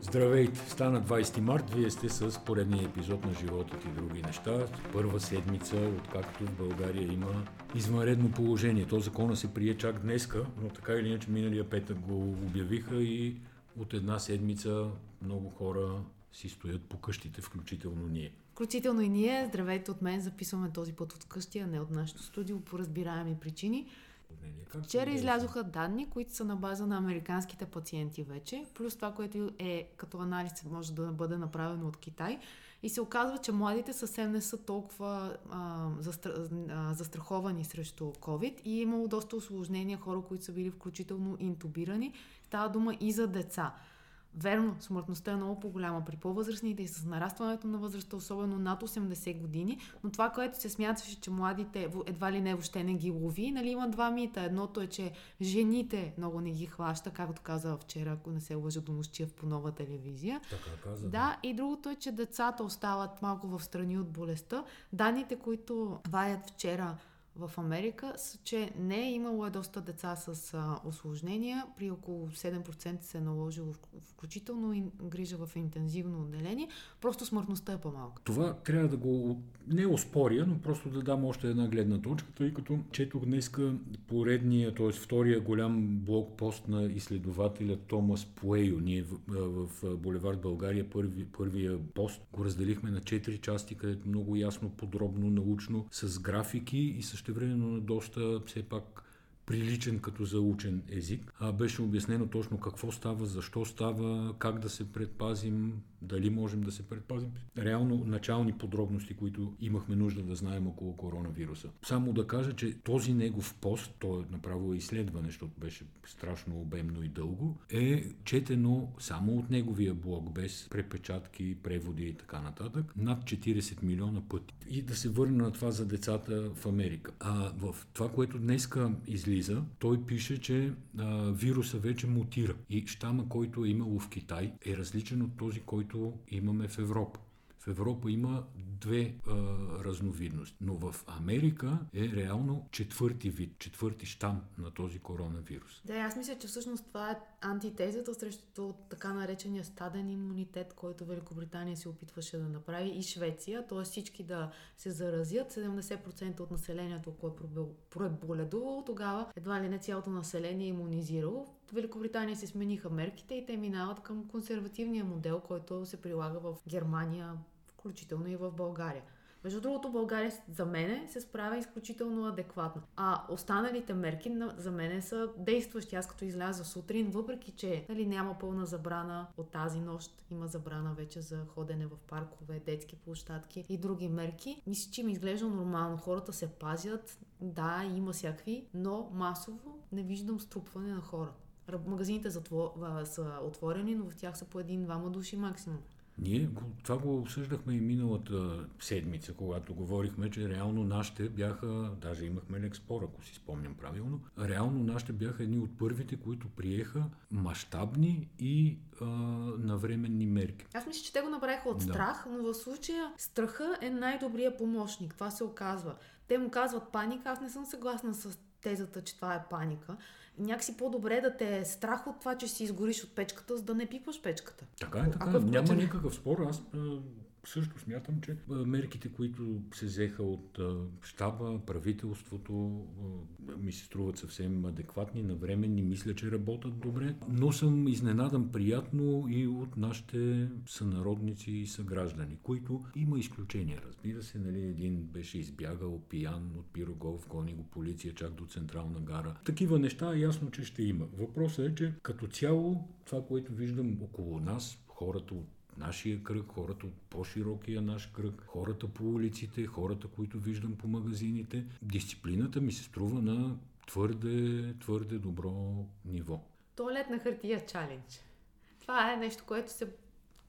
Здравейте! Стана 20 март, вие сте с поредния епизод на Животът и други неща. Първа седмица, откакто в България има извънредно положение. То закона се прие чак днеска, но така или иначе миналия петък го обявиха и от една седмица много хора си стоят по къщите, включително ние. Включително и ние. Здравейте от мен. Записваме този път от къщи, а не от нашото студио по разбираеми причини. Вчера излязоха данни, които са на база на американските пациенти вече, плюс това, което е като анализ може да бъде направено от Китай. И се оказва, че младите съвсем не са толкова а, застр... а, застраховани срещу COVID и е имало доста осложнения хора, които са били включително интубирани. Става дума и за деца. Верно, смъртността е много по-голяма при по-възрастните и с нарастването на възрастта, особено над 80 години, но това, което се смяташе, че младите едва ли не въобще не ги лови, нали има два мита. Едното е, че жените много не ги хваща, както каза вчера, ако не се лъжа Домощиев по нова телевизия. Така каза. Да, и другото е, че децата остават малко в страни от болестта. Данните, които ваят вчера в Америка, са, че не е имало е доста деца с осложнения. При около 7% се е наложило включително и грижа в интензивно отделение. Просто смъртността е по-малка. Това трябва да го не оспоря, но просто да дам още една гледна точка, тъй като четох днеска поредния, т.е. втория голям блокпост на изследователя Томас Пуейо. Ние в, в, Булевард България първи, първия пост го разделихме на четири части, където много ясно, подробно, научно, с графики и с същевременно на доста все пак приличен като заучен език. А, беше обяснено точно какво става, защо става, как да се предпазим, дали можем да се предпазим. Реално начални подробности, които имахме нужда да знаем около коронавируса. Само да кажа, че този негов пост, то е направо изследване, защото беше страшно обемно и дълго, е четено само от неговия блог, без препечатки, преводи и така нататък, над 40 милиона пъти. И да се върна на това за децата в Америка. А в това, което днеска излиза излиза, той пише, че а, вируса вече мутира и щама, който е имало в Китай, е различен от този, който имаме в Европа. В Европа има две а, разновидности, но в Америка е реално четвърти вид, четвърти щам на този коронавирус. Да, аз мисля, че всъщност това е антитезата срещу така наречения стаден имунитет, който Великобритания се опитваше да направи и Швеция, т.е. всички да се заразят, 70% от населението, ако е преболедувало, тогава едва ли не цялото население е иммунизирало. В Великобритания се смениха мерките и те минават към консервативния модел, който се прилага в Германия, включително и в България. Между другото, България за мен се справя изключително адекватно. А останалите мерки за мен са действащи. Аз като изляза сутрин, въпреки че нали, няма пълна забрана от тази нощ, има забрана вече за ходене в паркове, детски площадки и други мерки, мисля, че ми изглежда нормално. Хората се пазят, да, има всякакви, но масово не виждам струпване на хора. Магазините са отворени, но в тях са по един-двама души максимум. Ние това го обсъждахме и миналата седмица, когато говорихме, че реално нашите бяха, даже имахме лекспор, ако си спомням правилно, реално нашите бяха едни от първите, които приеха мащабни и а, навременни мерки. Аз мисля, че те го направиха от да. страх, но в случая страха е най-добрият помощник. Това се оказва. Те му казват паника, аз не съм съгласна с тезата, че това е паника. Някакси по-добре да те е страх от това, че си изгориш от печката, за да не пипаш печката. Така е, така. Е. Няма никакъв спор. Аз също смятам, че мерките, които се взеха от щаба, правителството, ми се струват съвсем адекватни, навременни, мисля, че работят добре, но съм изненадан приятно и от нашите сънародници и съграждани, които има изключения. Разбира се, нали, един беше избягал пиян от Пирогов, гони го полиция чак до Централна гара. Такива неща ясно, че ще има. Въпросът е, че като цяло това, което виждам около нас, хората от нашия кръг, хората от по-широкия наш кръг, хората по улиците, хората, които виждам по магазините. Дисциплината ми се струва на твърде, твърде добро ниво. Туалет на хартия чалендж. Това е нещо, което се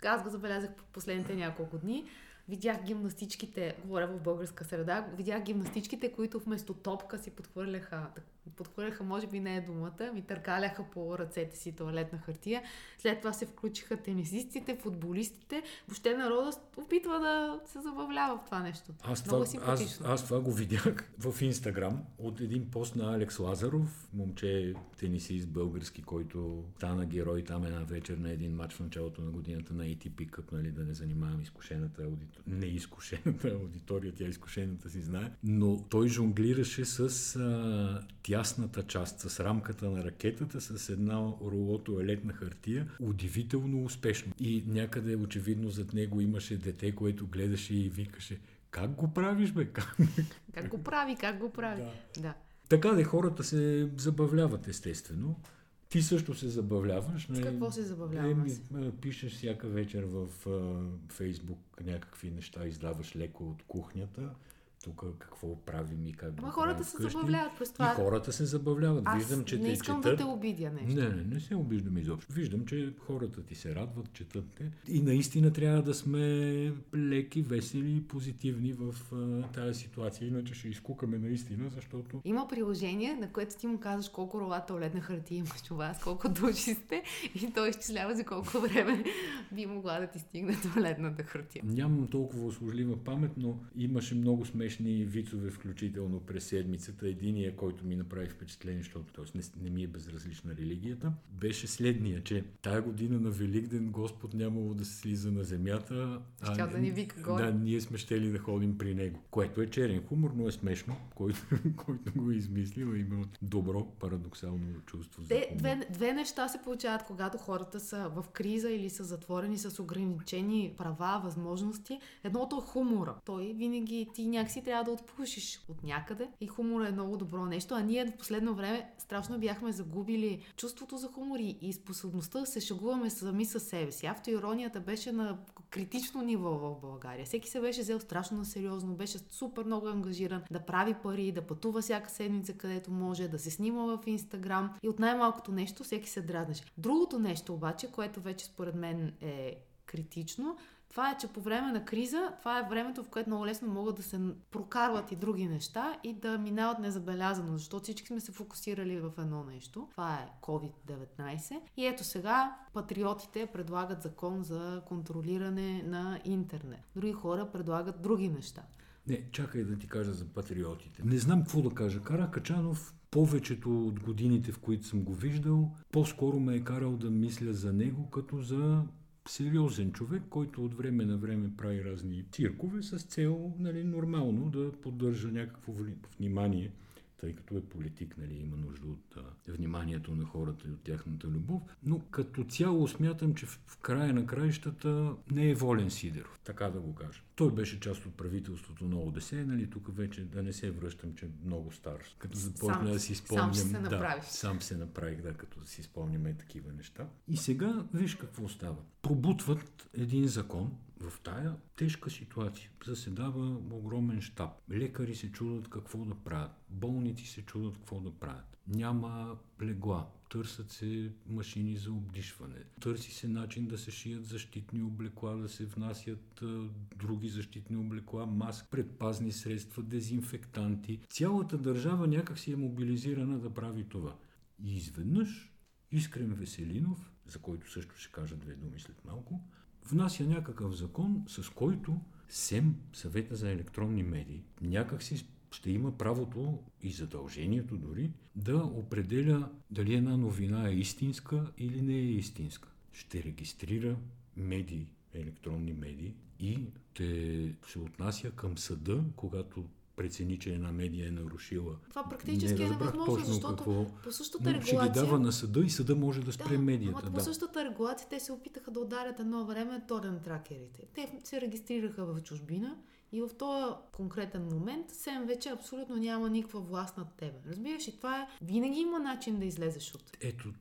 аз го забелязах по последните няколко дни. видях гимнастичките, говоря в българска среда, видях гимнастичките, които вместо топка си подхвърляха, подхвърляха, може би не е думата, ми търкаляха по ръцете си туалетна хартия. След това се включиха тенисистите, футболистите. Въобще народа опитва да се забавлява в това нещо. Аз това, аз, аз това го видях в Инстаграм от един пост на Алекс Лазаров, момче тенисист български, който стана герой там една вечер на един матч в началото на годината на ATP Cup, нали, да не занимавам изкушената аудитория. Не изкушената аудитория, тя изкушената си знае. Но той жонглираше с а, тясната част, с рамката на ракетата, с една руло туалетна хартия, удивително успешно. И някъде очевидно зад него имаше дете, което гледаше и викаше как го правиш, бе? Как, как го прави, как го прави? Да. да. Така де хората се забавляват, естествено. Ти също се забавляваш. С нали? какво се забавлявам? Е, пишеш всяка вечер в Фейсбук някакви неща, издаваш леко от кухнята тук какво правим и как. Ама хората се забавляват през това. И хората се забавляват. Аз Виждам, че не те искам четат. да те обидя нещо. Не, не, не се обиждам изобщо. Виждам, че хората ти се радват, четат те. И наистина трябва да сме леки, весели и позитивни в а, тази ситуация. Иначе ще изкукаме наистина, защото... Има приложение, на което ти му казваш колко рола туалетна хартия имаш у вас, колко души сте и той изчислява за колко време би могла да ти стигне туалетната хартия. Нямам толкова услужлива памет, но имаше много смешни смешни вицове, включително през седмицата. Единия, който ми направи впечатление, защото т.е. Не, не ми е безразлична религията, беше следния, че тая година на Великден Господ нямало да се слиза на земята. А, да ни вика горе. Да, ние сме щели да ходим при него. Което е черен хумор, но е смешно. Който, който го е измислил и има добро парадоксално чувство за две, две неща се получават, когато хората са в криза или са затворени с ограничени права, възможности. Едното е хумора. Той винаги ти някакси трябва да отпушиш от някъде. И хумор е много добро нещо. А ние в последно време страшно бяхме загубили чувството за хумор и способността да се шагуваме сами със себе си. Автоиронията беше на критично ниво в България. Всеки се беше взел страшно сериозно, беше супер много ангажиран да прави пари, да пътува всяка седмица където може, да се снима в Инстаграм и от най-малкото нещо всеки се дразнеше. Другото нещо обаче, което вече според мен е критично, това е, че по време на криза, това е времето, в което много лесно могат да се прокарват и други неща и да минават незабелязано, защото всички сме се фокусирали в едно нещо. Това е COVID-19. И ето сега патриотите предлагат закон за контролиране на интернет. Други хора предлагат други неща. Не, чакай да ти кажа за патриотите. Не знам какво да кажа. Кара Качанов повечето от годините, в които съм го виждал, по-скоро ме е карал да мисля за него като за сериозен човек, който от време на време прави разни циркове с цел нали, нормално да поддържа някакво внимание тъй като е политик, нали, има нужда от а, вниманието на хората и от тяхната любов. Но като цяло смятам, че в, в края на краищата не е волен Сидеров, така да го кажа. Той беше част от правителството на ОДС, нали, тук вече да не се връщам, че е много стар. Като започна да си спомням. Сам се да, сам се направих, да, като си спомняме такива неща. И сега виж какво става. Пробутват един закон, в тая тежка ситуация заседава огромен щаб. Лекари се чудат какво да правят. Болници се чудат какво да правят. Няма легла. Търсят се машини за обдишване. Търси се начин да се шият защитни облекла, да се внасят а, други защитни облекла, маск, предпазни средства, дезинфектанти. Цялата държава някак си е мобилизирана да прави това. И изведнъж Искрен Веселинов, за който също ще кажа две думи след малко, внася някакъв закон, с който СЕМ, съвета за електронни медии, някак си ще има правото и задължението дори да определя дали една новина е истинска или не е истинска. Ще регистрира медии, електронни медии и ще се отнася към съда, когато прецени, че една медия е нарушила. Това практически е невъзможно, защото какво... по същата регулация... Ще ги дава на съда и съда може да спре да, медията. Да. по същата регулация те се опитаха да ударят едно време торен тракерите. Те се регистрираха в чужбина и в този конкретен момент СЕМ вече абсолютно няма никаква власт над тебе. Разбираш, и това е... Винаги има начин да излезеш от Ето,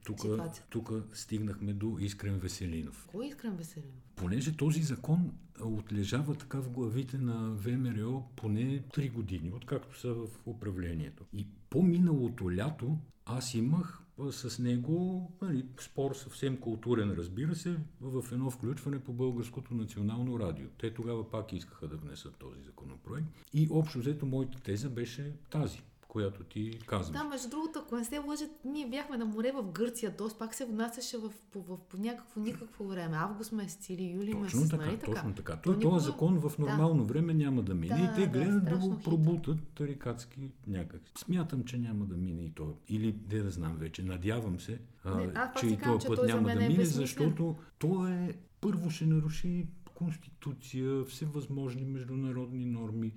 тук стигнахме до Искрен Веселинов. Кой е Искрен Веселинов? Понеже този закон отлежава така в главите на ВМРО поне 3 години, откакто са в управлението. И по миналото лято аз имах с него, нали, спор съвсем културен, разбира се, в едно включване по Българското национално радио. Те тогава пак искаха да внесат този законопроект. И общо взето моята теза беше тази която ти казваш. Да, между другото, ако не се лъжат, ние бяхме на море в Гърция, т.е. пак се внасяше в, в, в, по някакво никакво време. Август месец или юли точно месец, така, нали точно така? така. То Той, никога- този закон в нормално да. време няма да мине Да, и те да, гледат да, го пробутат тарикатски някак. Смятам, че няма да мине и той. Или де да знам вече. Надявам се, а, Не, пак че и този път той няма да е мине, безсмислен. защото то е първо ще наруши конституция, всевъзможни международни норми.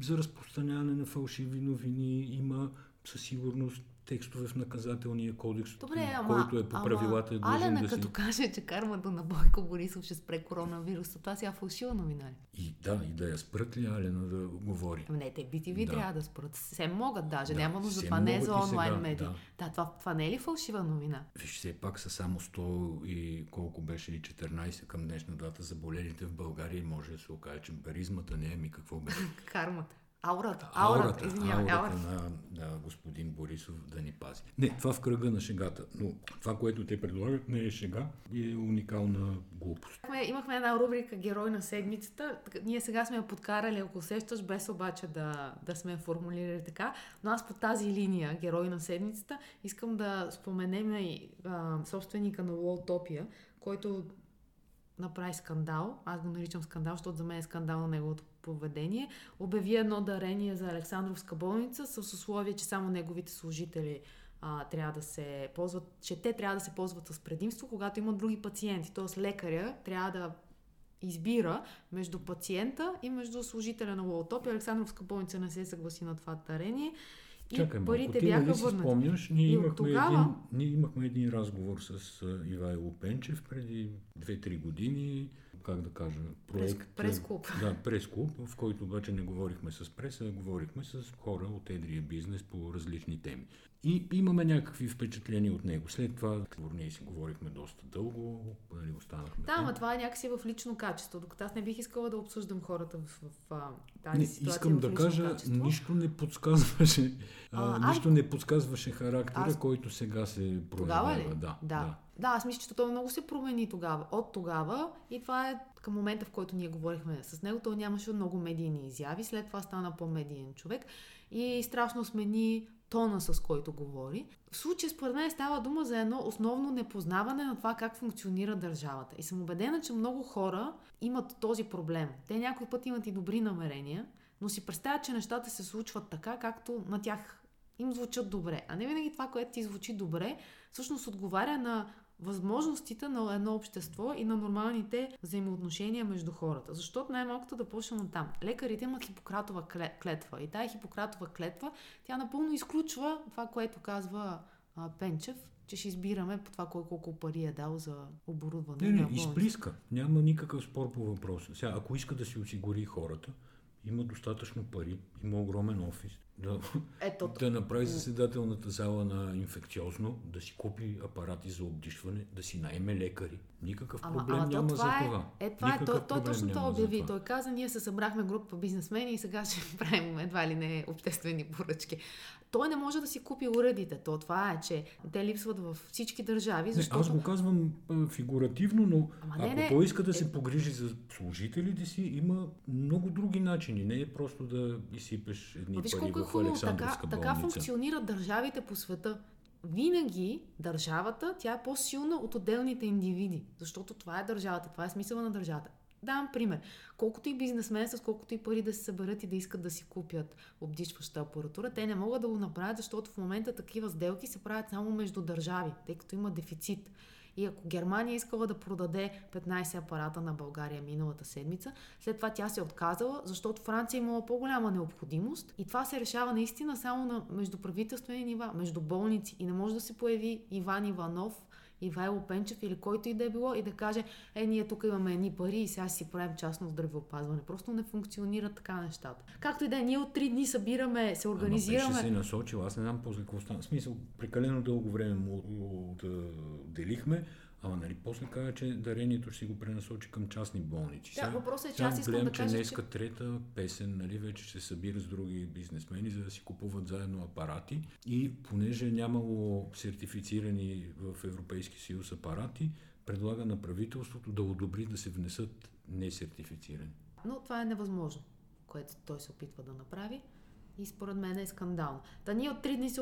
За разпространяване на фалшиви новини има със сигурност текстове в наказателния кодекс, Добре, ама, който е по правилата е ама Алена да си... като каже, че кармата на Бойко Борисов ще спре коронавируса, това сега фалшива новина ли? И да, и да я спрат ли Алена да говори. Ами Не, те BTV Да. трябва да спрат. Се могат даже, Да, няма нужда. Това не е за онлайн сега, медии. да. Да, това, това не е ли фалшива новина? Виж, все пак са само 100 и колко беше и 14 към днешна дата заболелите в България и може да се окаже, че баризмата не е ми какво беше. Кармата. Аурата. Аурата, Аурата, извинявай. аурата на, на господин Борисов да ни пази. Не, това в кръга на шегата, но това, което те предлагат, не е шега и е уникална глупост. Имахме, имахме една рубрика Герой на седмицата. Ние сега сме я подкарали, ако усещаш, без обаче да, да сме формулирали така. Но аз по тази линия, Герой на седмицата, искам да споменем и а, собственика на Лолтопия, който направи скандал. Аз го наричам скандал, защото за мен е скандал на неговото поведение. Обяви едно дарение за Александровска болница с условие, че само неговите служители а, трябва да се ползват, че те трябва да се ползват с предимство, когато има други пациенти. Тоест лекаря трябва да избира между пациента и между служителя на Лолотоп. Александровска болница не се съгласи на това дарение. И Чакай малко, парите ти бяха нали върнати. спомняш, ние И имахме, тогава- един, ние имахме един разговор с Ивайло Пенчев преди 2-3 години, как да кажа, проект... прес-клуб. Да, прес-клуб, в който обаче не говорихме с преса, а говорихме с хора от едрия бизнес по различни теми. И имаме някакви впечатления от него. След това ние си говорихме доста дълго, нали, останахме. Да, ама това е някакси в лично качество, докато аз не бих искала да обсъждам хората в, в, в тази Не, ситуация искам да кажа, качество. нищо не подсказваше, а, А, нищо не подсказваше характера, Аз- който сега се проявява. Тогава ли? Да, да. да. Да, аз мисля, че той много се промени тогава. От тогава и това е към момента, в който ние говорихме с него. Той нямаше много медийни изяви, след това стана по-медиен човек и страшно смени тона, с който говори. В случая, според мен, става дума за едно основно непознаване на това как функционира държавата. И съм убедена, че много хора имат този проблем. Те някой път имат и добри намерения, но си представят, че нещата се случват така, както на тях им звучат добре. А не винаги това, което ти звучи добре, всъщност отговаря на възможностите на едно общество и на нормалните взаимоотношения между хората. Защото най-малкото да почнем от там. Лекарите имат хипократова кле- клетва и тая хипократова клетва, тя напълно изключва това, което казва а, Пенчев, че ще избираме по това кой колко пари е дал за оборудване Не, не, изплиска. Няма никакъв спор по въпроса. Сега, ако иска да си осигури хората, има достатъчно пари, има огромен офис. Да, Ето, да направи заседателната зала на инфекциозно, да си купи апарати за обдишване, да си наеме лекари. Никакъв Ама, проблем ама то няма това за е, това. е, това е, той, той точно това обяви. това. Той каза, ние се събрахме група бизнесмени и сега ще правим едва ли не обществени поръчки. Той не може да си купи уредите. То това е, че те липсват във всички държави, защото... Не, аз го казвам фигуративно, но Ама ако не, не, той иска да е- се погрижи за служителите си, има много други начини. Не е просто да изсипеш едни пари колко е. Така, Александровска така болница. функционират държавите по света. Винаги държавата, тя е по-силна от отделните индивиди. Защото това е държавата, това е смисъла на държавата. Давам пример. Колкото и бизнесмен, с колкото и пари да се съберат и да искат да си купят обдишваща апаратура, те не могат да го направят, защото в момента такива сделки се правят само между държави, тъй като има дефицит. И ако Германия искала да продаде 15 апарата на България миналата седмица, след това тя се е отказала, защото Франция имала по-голяма необходимост. И това се решава наистина само на междуправителствени нива, между болници. И не може да се появи Иван Иванов, Ивайло Пенчев или който и да е било и да каже, е, ние тук имаме едни пари и сега си правим частно здравеопазване. Просто не функционират така нещата. Както и да е, ние от три дни събираме, се организираме. Ама беше се насочил, аз не знам после какво стана. В смисъл, прекалено дълго време му, му да делихме, Ама нали после каза, че дарението ще си го пренасочи към частни болници. Да, въпросът е, че аз искам гледам, да че кажа, днеска че... трета песен, нали, вече ще се събира с други бизнесмени, за да си купуват заедно апарати. И понеже е нямало сертифицирани в Европейски съюз апарати, предлага на правителството да одобри да се внесат несертифицирани. Но това е невъзможно, което той се опитва да направи. И според мен е скандално. Та ние от три дни се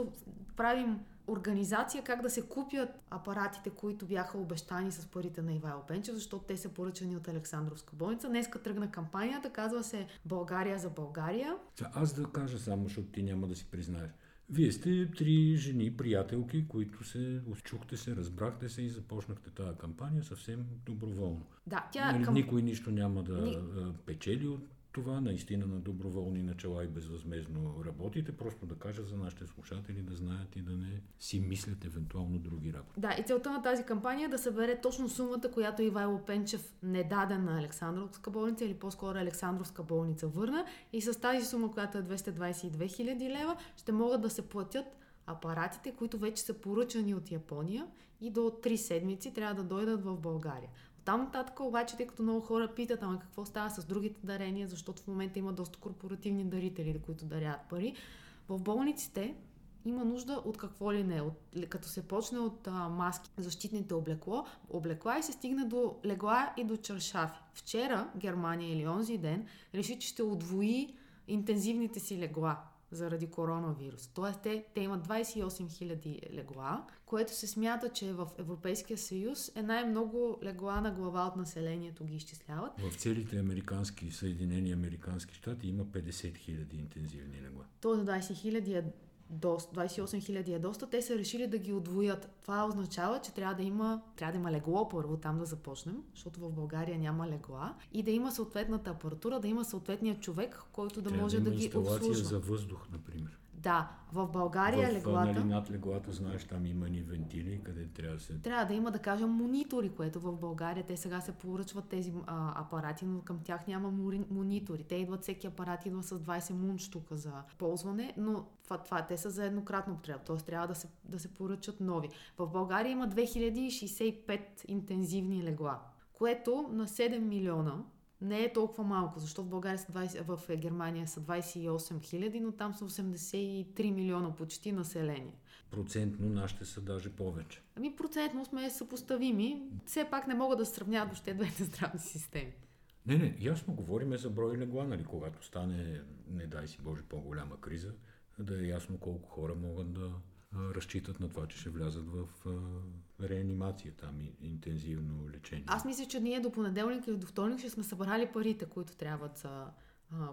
правим организация как да се купят апаратите, които бяха обещани с парите на Ивайло Пенчев, защото те са поръчани от Александровска болница. Днеска тръгна кампанията, казва се България за България. Аз да кажа само, защото ти няма да си признаеш. Вие сте три жени, приятелки, които се чухте се, разбрахте се и започнахте тази кампания съвсем доброволно. Да, тя Нали, към... Никой нищо няма да Ни- печели от това, наистина на доброволни начала и безвъзмезно работите, просто да кажа за нашите слушатели да знаят и да не си мислят евентуално други работи. Да, и целта на тази кампания е да събере точно сумата, която Ивайло Пенчев не даде на Александровска болница или по-скоро Александровска болница върна. И с тази сума, която е 222 хиляди лева, ще могат да се платят апаратите, които вече са поръчани от Япония и до 3 седмици трябва да дойдат в България. Там нататък обаче, тъй като много хора питат, ама какво става с другите дарения, защото в момента има доста корпоративни дарители, които дарят пари. В болниците има нужда от какво ли не. От, като се почне от а, маски, защитните облекло, облекла и се стигне до легла и до чаршафи. Вчера Германия или онзи ден реши, че ще удвои интензивните си легла заради коронавирус. Тоест те, те имат 28 000 легла, което се смята, че в Европейския съюз е най-много легла на глава от населението ги изчисляват. В целите американски, Съединени Американски щати има 50 000 интензивни легла. Тоест 20 000 е доста, 28 000 е доста, те са решили да ги отвоят. Това означава, че трябва да има, трябва да има легло първо там да започнем, защото в България няма легла и да има съответната апаратура, да има съответния човек, който да Трябва може да, да, ги обслужва. за въздух, например. Да, в България в, леглата... Нали, над леглата, знаеш, там има ни вентили, къде трябва да се... Трябва да има, да кажем, монитори, което в България те сега се поръчват тези а, апарати, но към тях няма монитори. Те идват, всеки апарат идва с 20 мунштука за ползване, но това, това те са за еднократно употреба, т.е. трябва да се, да се поръчат нови. В България има 2065 интензивни легла, което на 7 милиона не е толкова малко, защото в България са 20, в Германия са 28 хиляди, но там са 83 милиона почти население. Процентно нашите са даже повече. Ами процентно сме съпоставими. Все пак не могат да сравняват въобще двете здравни системи. Не, не, ясно говориме за брой легла, нали, когато стане, не дай си Боже, по-голяма криза, да е ясно колко хора могат да разчитат на това, че ще влязат в реанимация, там и интензивно лечение. Аз мисля, че ние до понеделник или до вторник ще сме събрали парите, които трябват за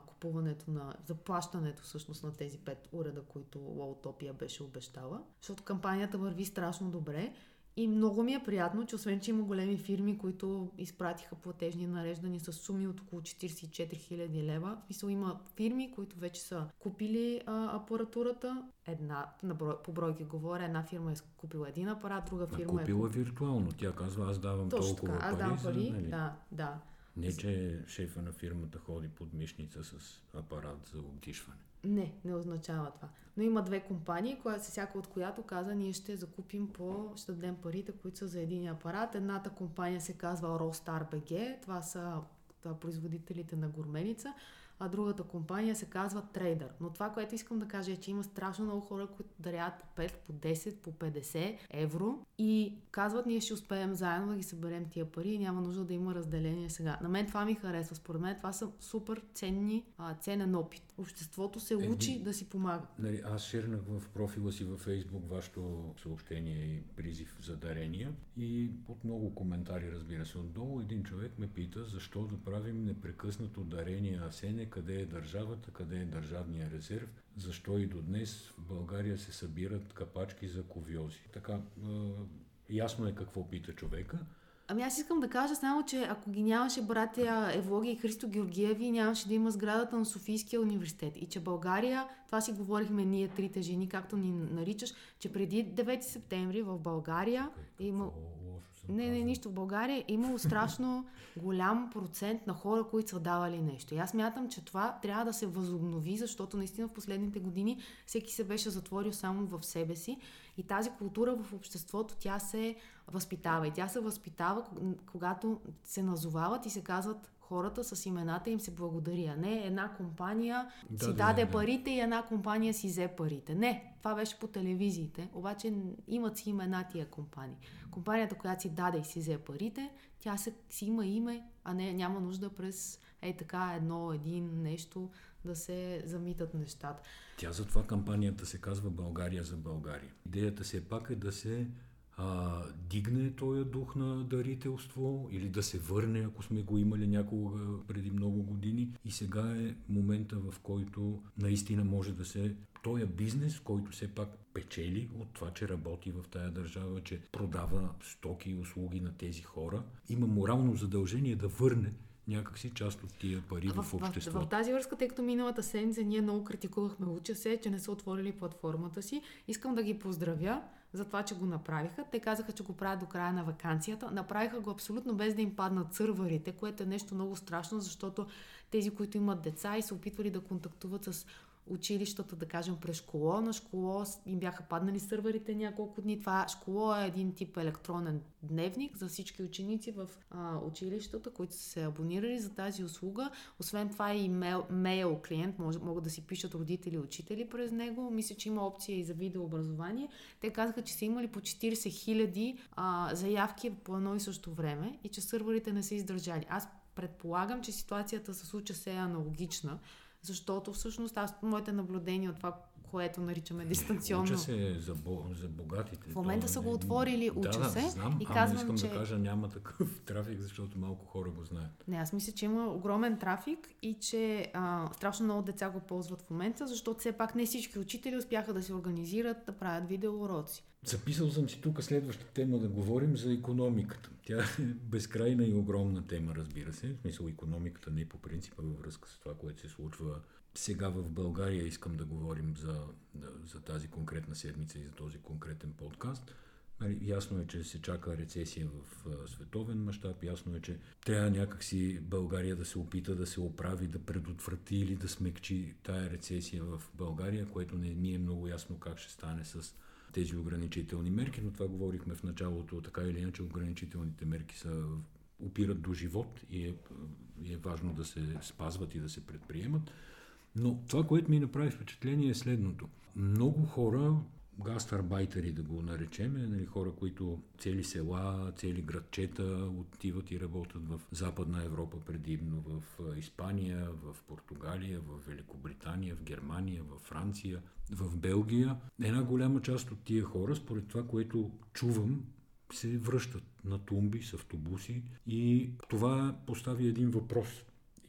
купуването на, за плащането всъщност на тези пет уреда, които Лоутопия беше обещала. Защото кампанията върви страшно добре и много ми е приятно, че освен, че има големи фирми, които изпратиха платежни нареждани с суми от около 44 000 лева. В смисъл има фирми, които вече са купили а, апаратурата. Една, на брой, по бройки говоря, една фирма е купила един апарат, друга Ма фирма е купила виртуално. Тя казва, аз давам Точно толкова така, аз пари. дам за, пари. нали, Да, да. Не, че шефа на фирмата ходи под мишница с апарат за обдишване. Не, не означава това. Но има две компании, коя, всяка от която каза, ние ще закупим по, ще дадем парите, които са за един апарат. Едната компания се казва Rostar BG, това са това, производителите на гурменица, а другата компания се казва Trader. Но това, което искам да кажа е, че има страшно много хора, които дарят по 5, по 10, по 50 евро и казват, ние ще успеем заедно да ги съберем тия пари и няма нужда да има разделение сега. На мен това ми харесва. Според мен това са супер ценни, ценен опит. Обществото се Един- учи да си помага. Нали, аз шернах в профила си във Фейсбук вашето съобщение и призив за дарения и от много коментари, разбира се, отдолу един човек ме пита защо да правим непрекъснато дарения Асене, къде е държавата, къде е държавния резерв, защо и до днес в България се събират капачки за ковиози. Така, е, ясно е какво пита човека. Ами аз искам да кажа само, че ако ги нямаше братя Евлоги и Христо Георгиеви, нямаше да има сградата на Софийския университет. И че България, това си говорихме ние трите жени, както ни наричаш, че преди 9 септември в България е съм Не, не, нищо. В България е имало страшно голям процент на хора, които са давали нещо. И аз мятам, че това трябва да се възобнови, защото наистина в последните години всеки се беше затворил само в себе си. И тази култура в обществото, тя се възпитава. И тя се възпитава, когато се назовават и се казват хората с имената им се благодари, а не една компания да, си да, даде да, парите и една компания си взе парите. Не, това беше по телевизиите, обаче имат си имена тия компании. Компанията, която си даде и си взе парите, тя се, си има име, а не няма нужда през ей така едно, един нещо да се замитат нещата. Тя затова кампанията се казва България за България. Идеята се пак е да се а, дигне този дух на дарителство или да се върне, ако сме го имали някога преди много години. И сега е момента, в който наистина може да се този бизнес, който все пак печели от това, че работи в тая държава, че продава стоки и услуги на тези хора, има морално задължение да върне някакси част от тия пари в, в обществото. В, в, в тази връзка, тъй като миналата седмица ние много критикувахме Уча се, че не са отворили платформата си, искам да ги поздравя за това, че го направиха. Те казаха, че го правят до края на вакансията. Направиха го абсолютно без да им паднат сървърите, което е нещо много страшно, защото тези, които имат деца и се опитвали да контактуват с училищата, да кажем, през школо. На школо им бяха паднали сървърите няколко дни. Това школо е един тип електронен дневник за всички ученици в а, училищата, които са се абонирали за тази услуга. Освен това и мейл, мейл клиент, може, могат да си пишат родители и учители през него. Мисля, че има опция и за видеообразование. Те казаха, че са имали по 40 хиляди заявки по едно и също време и че сървърите не са издържали. Аз предполагам, че ситуацията с уча се е аналогична защото всъщност аз, моите наблюдения от това, което наричаме дистанционно. Уча се за, за богатите. В момента са го отворили, уча да, се. Да, знам, и казвам, искам че... да кажа, няма такъв трафик, защото малко хора го знаят. Не, аз мисля, че има огромен трафик и че а, страшно много деца го ползват в момента, защото все пак не всички учители успяха да се организират да правят видеоуроци. Записал съм си тук следващата тема да говорим за економиката. Тя е безкрайна и огромна тема, разбира се. В смисъл економиката не е по принципа във връзка с това, което се случва сега в България. Искам да говорим за, за тази конкретна седмица и за този конкретен подкаст. Нали, ясно е, че се чака рецесия в световен мащаб. Ясно е, че трябва някакси България да се опита да се оправи, да предотврати или да смекчи тая рецесия в България, което не ни е много ясно как ще стане с тези ограничителни мерки, но това говорихме в началото, така или иначе ограничителните мерки са опират до живот и е, и е важно да се спазват и да се предприемат. Но това, което ми направи впечатление е следното. Много хора гастарбайтери да го наречем, нали, хора, които цели села, цели градчета отиват и работят в Западна Европа предимно, в Испания, в Португалия, в Великобритания, в Германия, в Франция, в Белгия. Една голяма част от тия хора, според това, което чувам, се връщат на тумби с автобуси и това постави един въпрос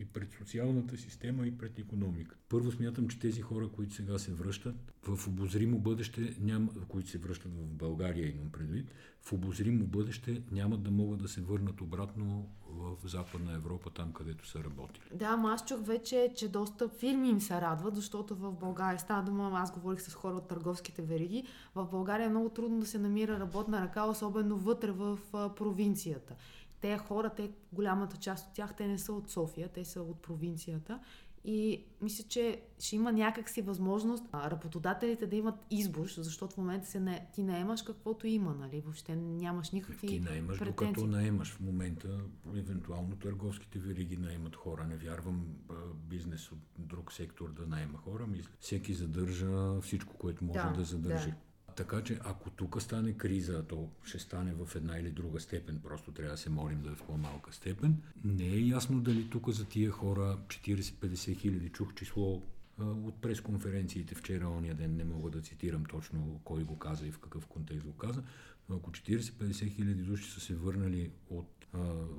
и пред социалната система, и пред економика. Първо смятам, че тези хора, които сега се връщат, в обозримо бъдеще, няма, които се връщат в България, имам предвид, в обозримо бъдеще няма да могат да се върнат обратно в Западна Европа, там където са работили. Да, ама аз чух вече, че доста фирми им се радват, защото в България става дума, аз говорих с хора от търговските вериги, в България е много трудно да се намира работна ръка, особено вътре в провинцията те хора, те, голямата част от тях, те не са от София, те са от провинцията. И мисля, че ще има някакси възможност работодателите да имат избор, защото в момента се не, ти наемаш каквото има, нали? Въобще нямаш никакви Ти наемаш претенции. докато наемаш в момента, евентуално търговските вериги наемат хора. Не вярвам бизнес от друг сектор да наема хора. Мисля, всеки задържа всичко, което може да, да задържи. Да. Така че ако тук стане криза, то ще стане в една или друга степен, просто трябва да се молим да е в по-малка степен. Не е ясно дали тук за тия хора 40-50 хиляди чух число от пресконференциите вчера, ония ден, не мога да цитирам точно кой го каза и в какъв контекст го каза, но ако 40-50 хиляди души са се върнали от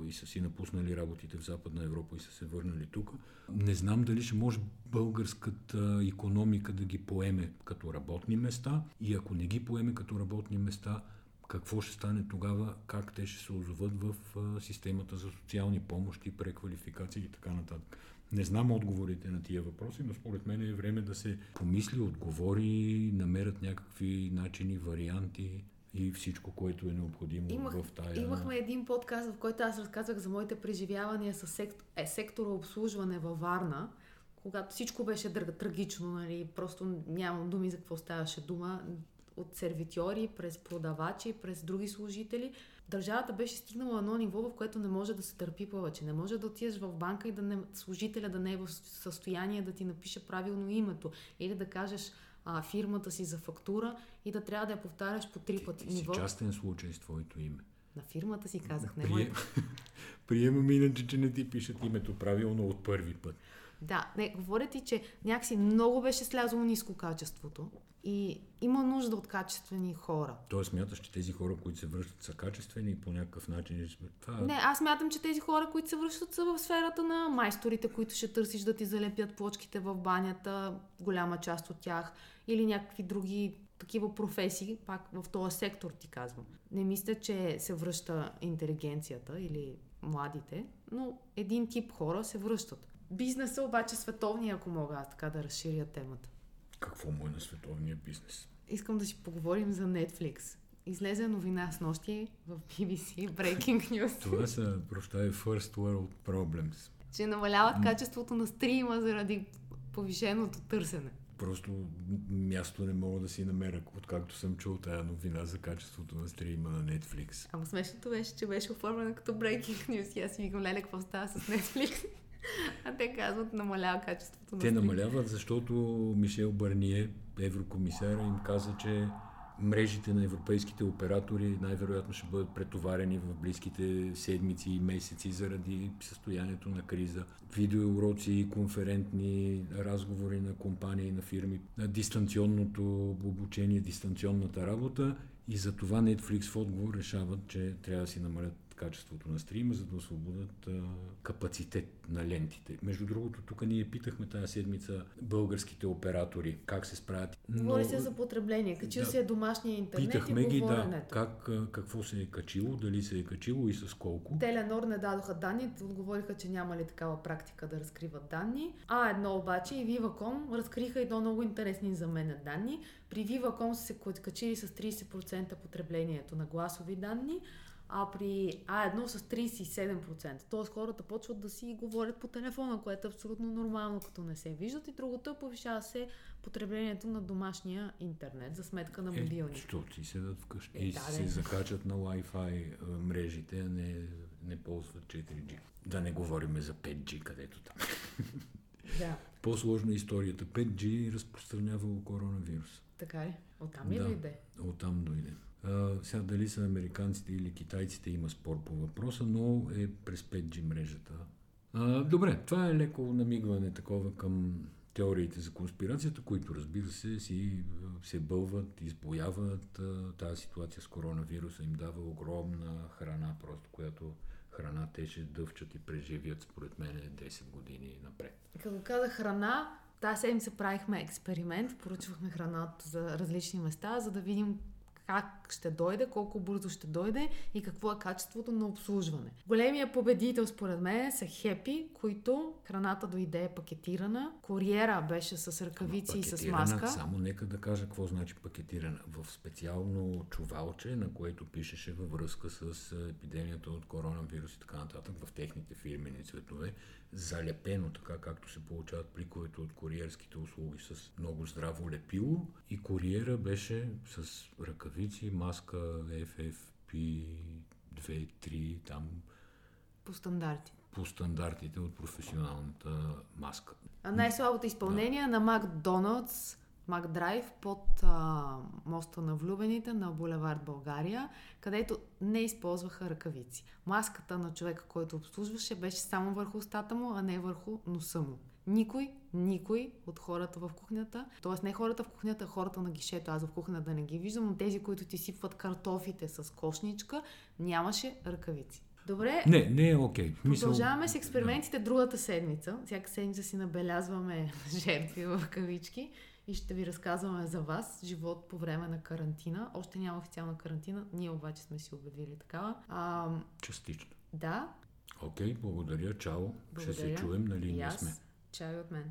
и са си напуснали работите в Западна Европа и са се върнали тук. Не знам дали ще може българската економика да ги поеме като работни места и ако не ги поеме като работни места, какво ще стане тогава, как те ще се озоват в системата за социални помощи, преквалификации и така нататък. Не знам отговорите на тия въпроси, но според мен е време да се помисли, отговори, намерят някакви начини, варианти и всичко, което е необходимо Имах, в тая... Имахме един подкаст, в който аз разказвах за моите преживявания с сектор, е, сектора обслужване във Варна, когато всичко беше трагично, нали, просто нямам думи за какво ставаше дума. от сервитьори, през продавачи, през други служители. Държавата беше стигнала едно ниво, в което не може да се търпи повече. Не може да отидеш в банка и да не, служителя да не е в състояние да ти напише правилно името. Или да кажеш а, фирмата си за фактура и да трябва да я повтаряш по три пъти. Ти си частен случай с твоето име. На фирмата си казах, не Прием... Приемам иначе, че не ти пишат името правилно от първи път. Да, не, говоря ти, че някакси много беше слязло ниско качеството и има нужда от качествени хора. Тоест смяташ, че тези хора, които се връщат, са качествени и по някакъв начин... Това... Не, аз смятам, че тези хора, които се връщат, са в сферата на майсторите, които ще търсиш да ти залепят плочките в банята, голяма част от тях, или някакви други такива професии, пак в този сектор ти казвам. Не мисля, че се връща интелигенцията или младите, но един тип хора се връщат. Бизнеса обаче световния, ако мога аз така да разширя темата. Какво му е на световния бизнес? Искам да си поговорим за Netflix. Излезе новина с нощи в BBC Breaking News. Това са, прощай, First World Problems. Че намаляват качеството на стрима заради повишеното търсене. Просто място не мога да си намеря, откакто съм чул тая новина за качеството на стрима на Netflix. Ама смешното беше, че беше оформена като Breaking News и аз си викам, леле, какво става с Netflix? А те казват, намалява качеството на Те намаляват, защото Мишел Барние, еврокомисар, им каза, че мрежите на европейските оператори най-вероятно ще бъдат претоварени в близките седмици и месеци заради състоянието на криза. Видеоуроци, конферентни разговори на компании, на фирми, дистанционното обучение, дистанционната работа и за това Netflix в отговор решават, че трябва да си намалят качеството на стрима, за да освободят а, капацитет на лентите. Между другото, тук ние питахме тази седмица българските оператори как се справят. Но... Говори се за потребление. Качил да, се е домашния интернет Питахме и ги, да, как, какво се е качило, дали се е качило и с колко. Теленор не дадоха данни, отговориха, че няма ли такава практика да разкриват данни. А едно обаче и Viva.com разкриха и до много интересни за мен данни. При Viva.com са се качили с 30% потреблението на гласови данни, а при А1 с 37%. Тоест хората почват да си говорят по телефона, което е абсолютно нормално, като не се виждат. И другото е повишава се потреблението на домашния интернет за сметка на е, мобилния. Е, що ти седат вкъщи е, и да, се закачат на Wi-Fi мрежите, а не, не ползват 4G. Да не говорим за 5G, където там. Да. По-сложна е историята. 5G разпространявало коронавирус. Така ли? Оттам да, ли дойде? Оттам дойде. Сега дали са американците или китайците има спор по въпроса, но е през 5G мрежата. А, добре, това е леко намигване такова към теориите за конспирацията, които разбира се си се бълват, избояват. Тази ситуация с коронавируса им дава огромна храна, просто която храна те ще дъвчат и преживят според мен 10 години напред. Като каза храна, тази седмица правихме експеримент, поръчвахме храна за различни места, за да видим как ще дойде, колко бързо ще дойде и какво е качеството на обслужване. Големия победител според мен са Хепи, които храната дойде пакетирана. Куриера беше с ръкавици и с маска. Само нека да кажа какво значи пакетирана. В специално чувалче, на което пишеше във връзка с епидемията от коронавирус и така нататък, в техните фирмени цветове, залепено, така както се получават пликовете от куриерските услуги с много здраво лепило и куриера беше с ръкавици, маска FFP2-3 там. По стандарти. По стандартите от професионалната маска. А най-слабото изпълнение да. на Макдоналдс Макдрайв под а, моста на влюбените на булевард България, където не използваха ръкавици. Маската на човека, който обслужваше, беше само върху устата му, а не върху носа му. Никой, никой от хората в кухнята, т.е. не хората в кухнята, хората на гишето, аз в кухнята да не ги виждам, но тези, които ти сипват картофите с кошничка, нямаше ръкавици. Добре. Не, не е окей. Okay. Продължаваме с експериментите другата седмица. Всяка седмица си набелязваме жертви в кавички и ще ви разказваме за вас, живот по време на карантина. Още няма официална карантина, ние обаче сме си обявили такава. А, Частично. Да. Окей, okay, благодаря, чао. Благодаря. Ще се чуем, нали ние сме. Чао от мен.